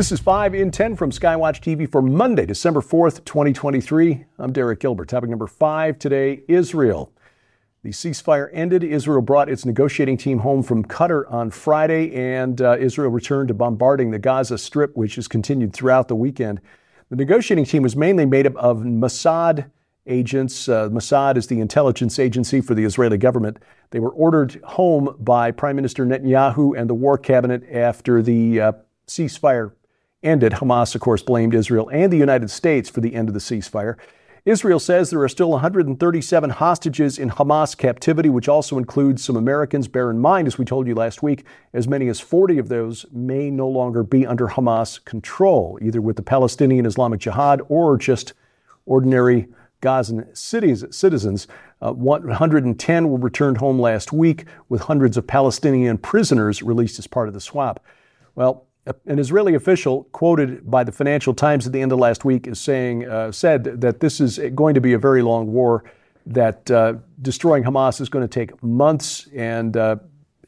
This is 5 in 10 from Skywatch TV for Monday, December 4th, 2023. I'm Derek Gilbert. Topic number 5 today Israel. The ceasefire ended. Israel brought its negotiating team home from Qatar on Friday, and uh, Israel returned to bombarding the Gaza Strip, which has continued throughout the weekend. The negotiating team was mainly made up of Mossad agents. Uh, Mossad is the intelligence agency for the Israeli government. They were ordered home by Prime Minister Netanyahu and the war cabinet after the uh, ceasefire ended. Hamas, of course, blamed Israel and the United States for the end of the ceasefire. Israel says there are still 137 hostages in Hamas captivity, which also includes some Americans. Bear in mind, as we told you last week, as many as 40 of those may no longer be under Hamas control, either with the Palestinian Islamic Jihad or just ordinary Gazan cities, citizens. Uh, 110 were returned home last week, with hundreds of Palestinian prisoners released as part of the swap. Well, an Israeli official quoted by the Financial Times at the end of last week is saying, uh, said that this is going to be a very long war, that uh, destroying Hamas is going to take months, and uh,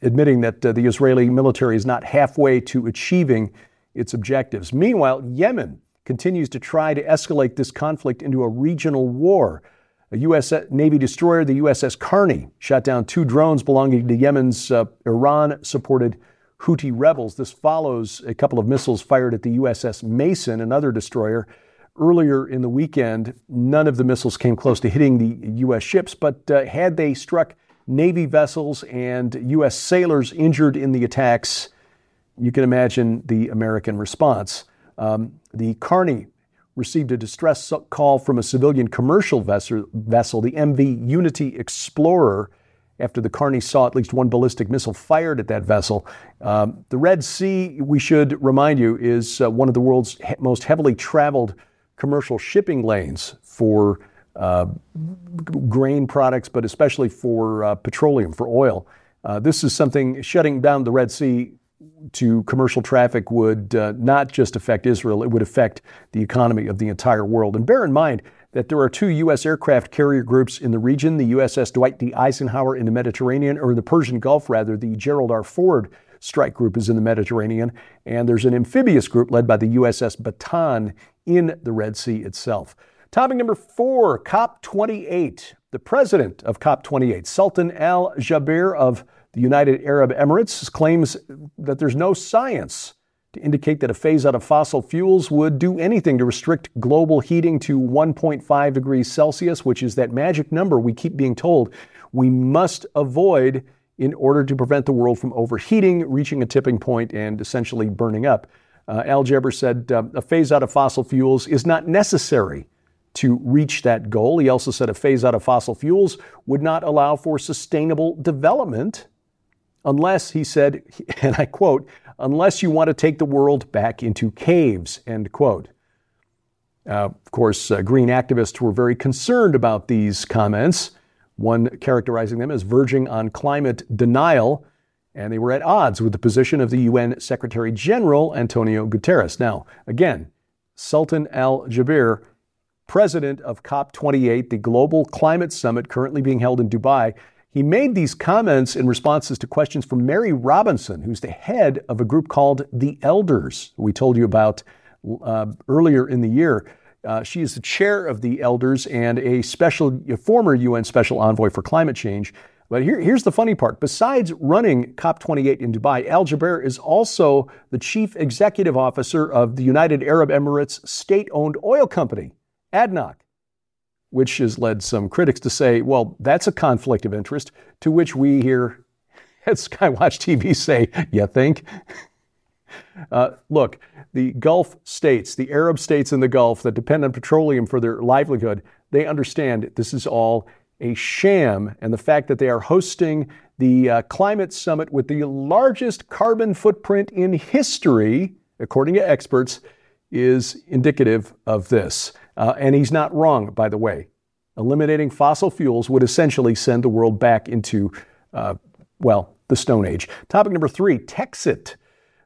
admitting that uh, the Israeli military is not halfway to achieving its objectives. Meanwhile, Yemen continues to try to escalate this conflict into a regional war. A U.S. Navy destroyer, the USS Carney, shot down two drones belonging to Yemen's uh, Iran supported Houthi rebels. This follows a couple of missiles fired at the USS Mason, another destroyer. Earlier in the weekend, none of the missiles came close to hitting the U.S. ships, but uh, had they struck Navy vessels and U.S. sailors injured in the attacks, you can imagine the American response. Um, the Carney received a distress call from a civilian commercial vessel, vessel, the MV Unity Explorer, after the Carney saw at least one ballistic missile fired at that vessel. Um, the Red Sea, we should remind you, is uh, one of the world's he- most heavily traveled commercial shipping lanes for uh, grain products, but especially for uh, petroleum, for oil. Uh, this is something shutting down the Red Sea to commercial traffic would uh, not just affect Israel, it would affect the economy of the entire world. And bear in mind that there are two U.S. aircraft carrier groups in the region the USS Dwight D. Eisenhower in the Mediterranean, or the Persian Gulf, rather. The Gerald R. Ford strike group is in the Mediterranean. And there's an amphibious group led by the USS Bataan in the Red Sea itself. Topic number four COP28. The president of COP28, Sultan Al Jaber of the United Arab Emirates claims that there's no science to indicate that a phase out of fossil fuels would do anything to restrict global heating to 1.5 degrees Celsius, which is that magic number we keep being told we must avoid in order to prevent the world from overheating, reaching a tipping point, and essentially burning up. Uh, Al Jaber said uh, a phase out of fossil fuels is not necessary to reach that goal. He also said a phase out of fossil fuels would not allow for sustainable development unless, he said, and I quote, unless you want to take the world back into caves, end quote. Uh, of course, uh, green activists were very concerned about these comments, one characterizing them as verging on climate denial, and they were at odds with the position of the UN Secretary General Antonio Guterres. Now, again, Sultan Al Jaber, president of COP28, the global climate summit currently being held in Dubai, he made these comments in responses to questions from Mary Robinson, who's the head of a group called the Elders, we told you about uh, earlier in the year. Uh, she is the chair of the Elders and a special, a former UN Special Envoy for Climate Change. But here, here's the funny part. Besides running COP28 in Dubai, Al Jaber is also the chief executive officer of the United Arab Emirates state owned oil company, ADNOC which has led some critics to say, well, that's a conflict of interest, to which we here at Skywatch TV say, you think? Uh, look, the Gulf states, the Arab states in the Gulf that depend on petroleum for their livelihood, they understand this is all a sham. And the fact that they are hosting the uh, climate summit with the largest carbon footprint in history, according to experts, is indicative of this. Uh, and he's not wrong, by the way. Eliminating fossil fuels would essentially send the world back into, uh, well, the Stone Age. Topic number three Texit.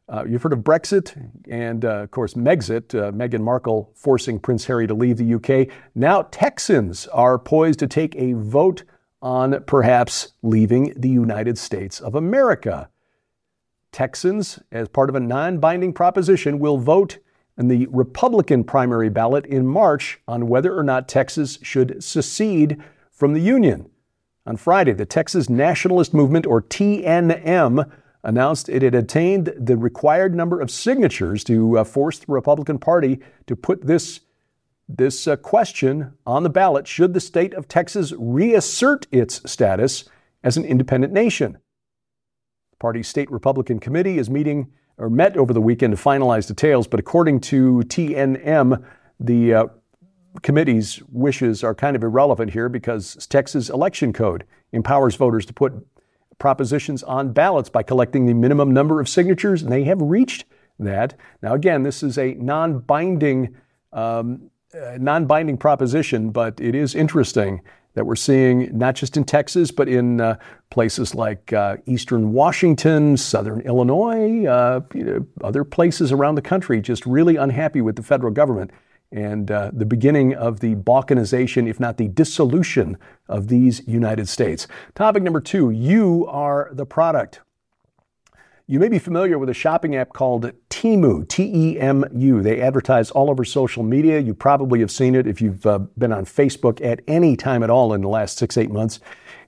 Uh, you've heard of Brexit and, uh, of course, Megxit, uh, Meghan Markle forcing Prince Harry to leave the UK. Now, Texans are poised to take a vote on perhaps leaving the United States of America. Texans, as part of a non binding proposition, will vote in the Republican primary ballot in March on whether or not Texas should secede from the Union. On Friday, the Texas Nationalist Movement, or TNM, announced it had attained the required number of signatures to uh, force the Republican Party to put this, this uh, question on the ballot should the state of Texas reassert its status as an independent nation. The party's state Republican committee is meeting or met over the weekend to finalize details, but according to TNM, the uh, committee's wishes are kind of irrelevant here because Texas election code empowers voters to put propositions on ballots by collecting the minimum number of signatures, and they have reached that. Now, again, this is a non-binding, um, uh, non-binding proposition, but it is interesting that we're seeing not just in Texas, but in uh, places like uh, eastern Washington, southern Illinois, uh, you know, other places around the country, just really unhappy with the federal government and uh, the beginning of the balkanization, if not the dissolution of these United States. Topic number two you are the product. You may be familiar with a shopping app called Temu, T E M U. They advertise all over social media. You probably have seen it if you've uh, been on Facebook at any time at all in the last six, eight months.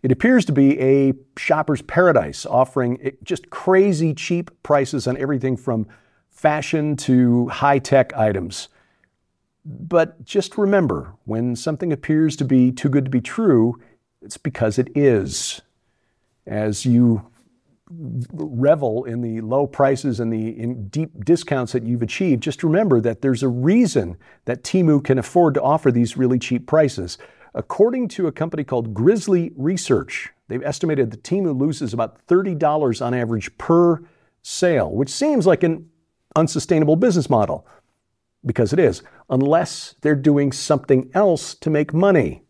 It appears to be a shopper's paradise, offering eh, just crazy cheap prices on everything from fashion to high tech items. But just remember when something appears to be too good to be true, it's because it is. As you revel in the low prices and the deep discounts that you've achieved, just remember that there's a reason that Temu can afford to offer these really cheap prices. According to a company called Grizzly Research, they've estimated that Temu loses about $30 on average per sale, which seems like an unsustainable business model because it is, unless they're doing something else to make money.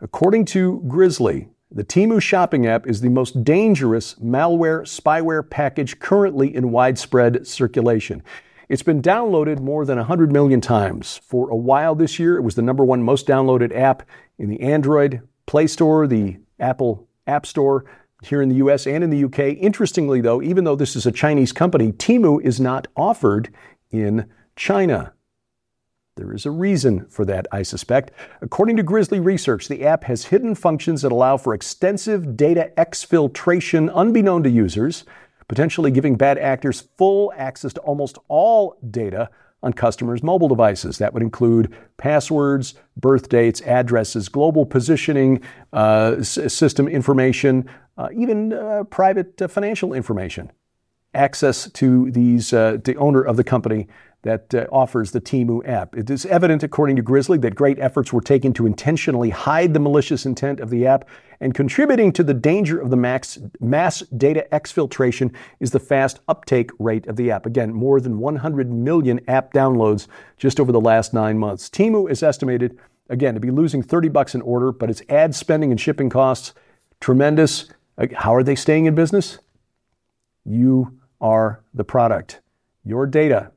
According to Grizzly, the Temu shopping app is the most dangerous malware spyware package currently in widespread circulation. It's been downloaded more than 100 million times. For a while this year, it was the number one most downloaded app in the Android Play Store, the Apple App Store here in the US and in the UK. Interestingly, though, even though this is a Chinese company, Temu is not offered in China. There is a reason for that, I suspect. According to Grizzly Research, the app has hidden functions that allow for extensive data exfiltration unbeknown to users, potentially giving bad actors full access to almost all data on customers' mobile devices. That would include passwords, birth dates, addresses, global positioning, uh, s- system information, uh, even uh, private uh, financial information. Access to these, uh, the owner of the company that uh, offers the Temu app. It is evident, according to Grizzly, that great efforts were taken to intentionally hide the malicious intent of the app, and contributing to the danger of the max, mass data exfiltration is the fast uptake rate of the app. Again, more than 100 million app downloads just over the last nine months. Temu is estimated, again, to be losing 30 bucks an order, but its ad spending and shipping costs tremendous. How are they staying in business? You are the product. Your data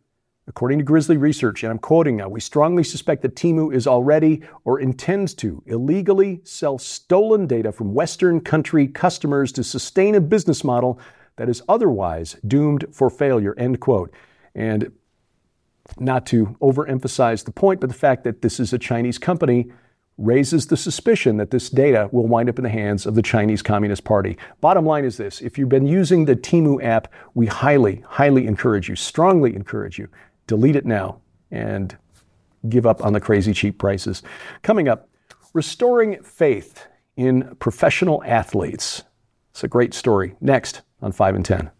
According to Grizzly Research, and I'm quoting now, we strongly suspect that Temu is already or intends to illegally sell stolen data from Western country customers to sustain a business model that is otherwise doomed for failure. End quote. And not to overemphasize the point, but the fact that this is a Chinese company raises the suspicion that this data will wind up in the hands of the Chinese Communist Party. Bottom line is this if you've been using the Temu app, we highly, highly encourage you, strongly encourage you delete it now and give up on the crazy cheap prices. Coming up, restoring faith in professional athletes. It's a great story. Next on 5 in 10.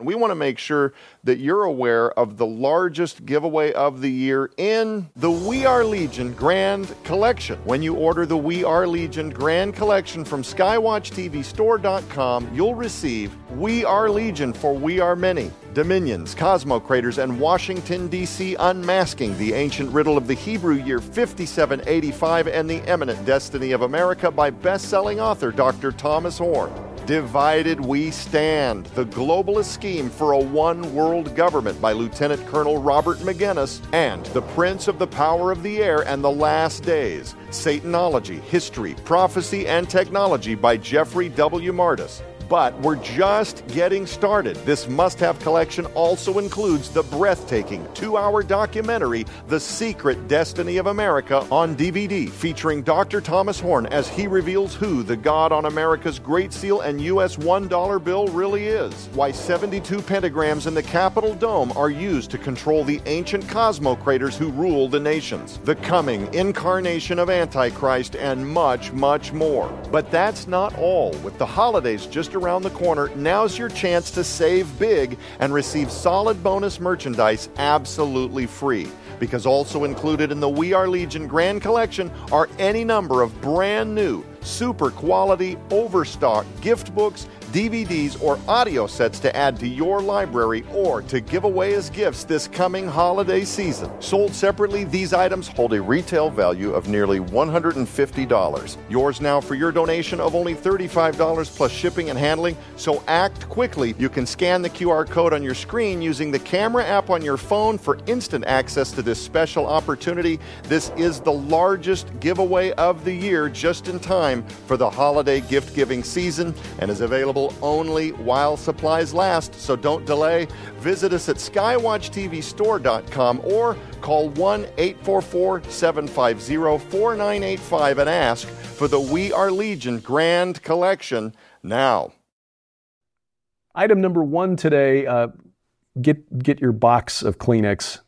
We want to make sure that you're aware of the largest giveaway of the year in the We Are Legion Grand Collection. When you order the We Are Legion Grand Collection from SkywatchTVStore.com, you'll receive We Are Legion for We Are Many, Dominions, Cosmocrators, and Washington, D.C. Unmasking the Ancient Riddle of the Hebrew Year 5785 and the Eminent Destiny of America by best selling author Dr. Thomas Horn. Divided We Stand The Globalist Scheme for a One World Government by Lieutenant Colonel Robert Maginnis, and The Prince of the Power of the Air and the Last Days Satanology, History, Prophecy, and Technology by Jeffrey W. Mardis. But we're just getting started. This must have collection also includes the breathtaking two hour documentary, The Secret Destiny of America, on DVD, featuring Dr. Thomas Horn as he reveals who the God on America's Great Seal and U.S. $1 bill really is, why 72 pentagrams in the Capitol Dome are used to control the ancient cosmocrators who rule the nations, the coming incarnation of Antichrist, and much, much more. But that's not all. With the holidays just around the corner, now's your chance to save big and receive solid bonus merchandise absolutely free. Because also included in the We Are Legion Grand Collection are any number of brand new, super quality, overstock gift books DVDs, or audio sets to add to your library or to give away as gifts this coming holiday season. Sold separately, these items hold a retail value of nearly $150. Yours now for your donation of only $35 plus shipping and handling, so act quickly. You can scan the QR code on your screen using the camera app on your phone for instant access to this special opportunity. This is the largest giveaway of the year just in time for the holiday gift giving season and is available available only while supplies last, so don't delay. Visit us at skywatchtvstore.com or call 1 844 750 4985 and ask for the We Are Legion Grand Collection now. Item number one today uh, get, get your box of Kleenex.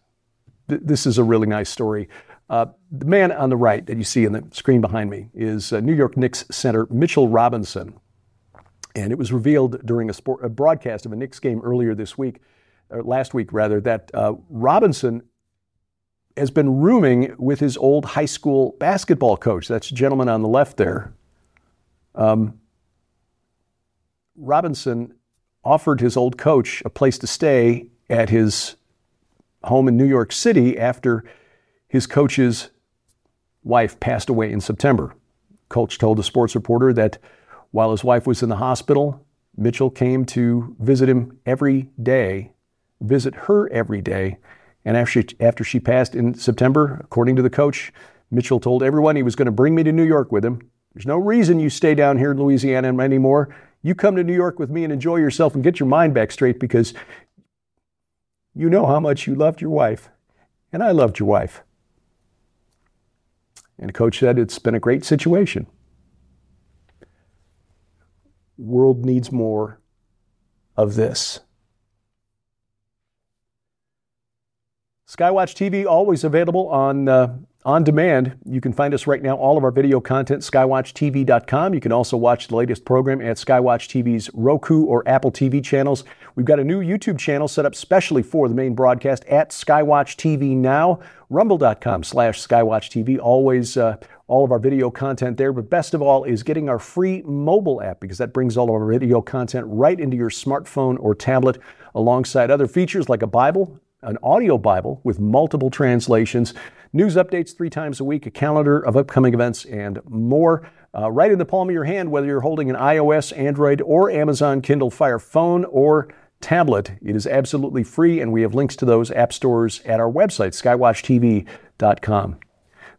Th- this is a really nice story. Uh, the man on the right that you see in the screen behind me is uh, New York Knicks center Mitchell Robinson. And it was revealed during a, sport, a broadcast of a Knicks game earlier this week, or last week rather, that uh, Robinson has been rooming with his old high school basketball coach. That's the gentleman on the left there. Um, Robinson offered his old coach a place to stay at his home in New York City after his coach's wife passed away in September. Coach told a sports reporter that while his wife was in the hospital, Mitchell came to visit him every day, visit her every day. And after she, after she passed in September, according to the coach, Mitchell told everyone he was going to bring me to New York with him. There's no reason you stay down here in Louisiana anymore. You come to New York with me and enjoy yourself and get your mind back straight because you know how much you loved your wife. And I loved your wife. And the coach said it's been a great situation world needs more of this. Skywatch TV always available on uh, on demand. You can find us right now, all of our video content, skywatchtv.com. You can also watch the latest program at Skywatch TV's Roku or Apple TV channels. We've got a new YouTube channel set up specially for the main broadcast at Skywatch TV now. Rumble.com slash Skywatch TV. Always uh, all of our video content there. But best of all is getting our free mobile app because that brings all of our video content right into your smartphone or tablet alongside other features like a Bible, an audio Bible with multiple translations, news updates three times a week, a calendar of upcoming events, and more. Uh, right in the palm of your hand, whether you're holding an iOS, Android, or Amazon Kindle Fire phone or tablet. It is absolutely free, and we have links to those app stores at our website, skywatchtv.com.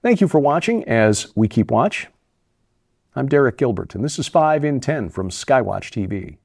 Thank you for watching as we keep watch. I'm Derek Gilbert, and this is 5 in 10 from Skywatch TV.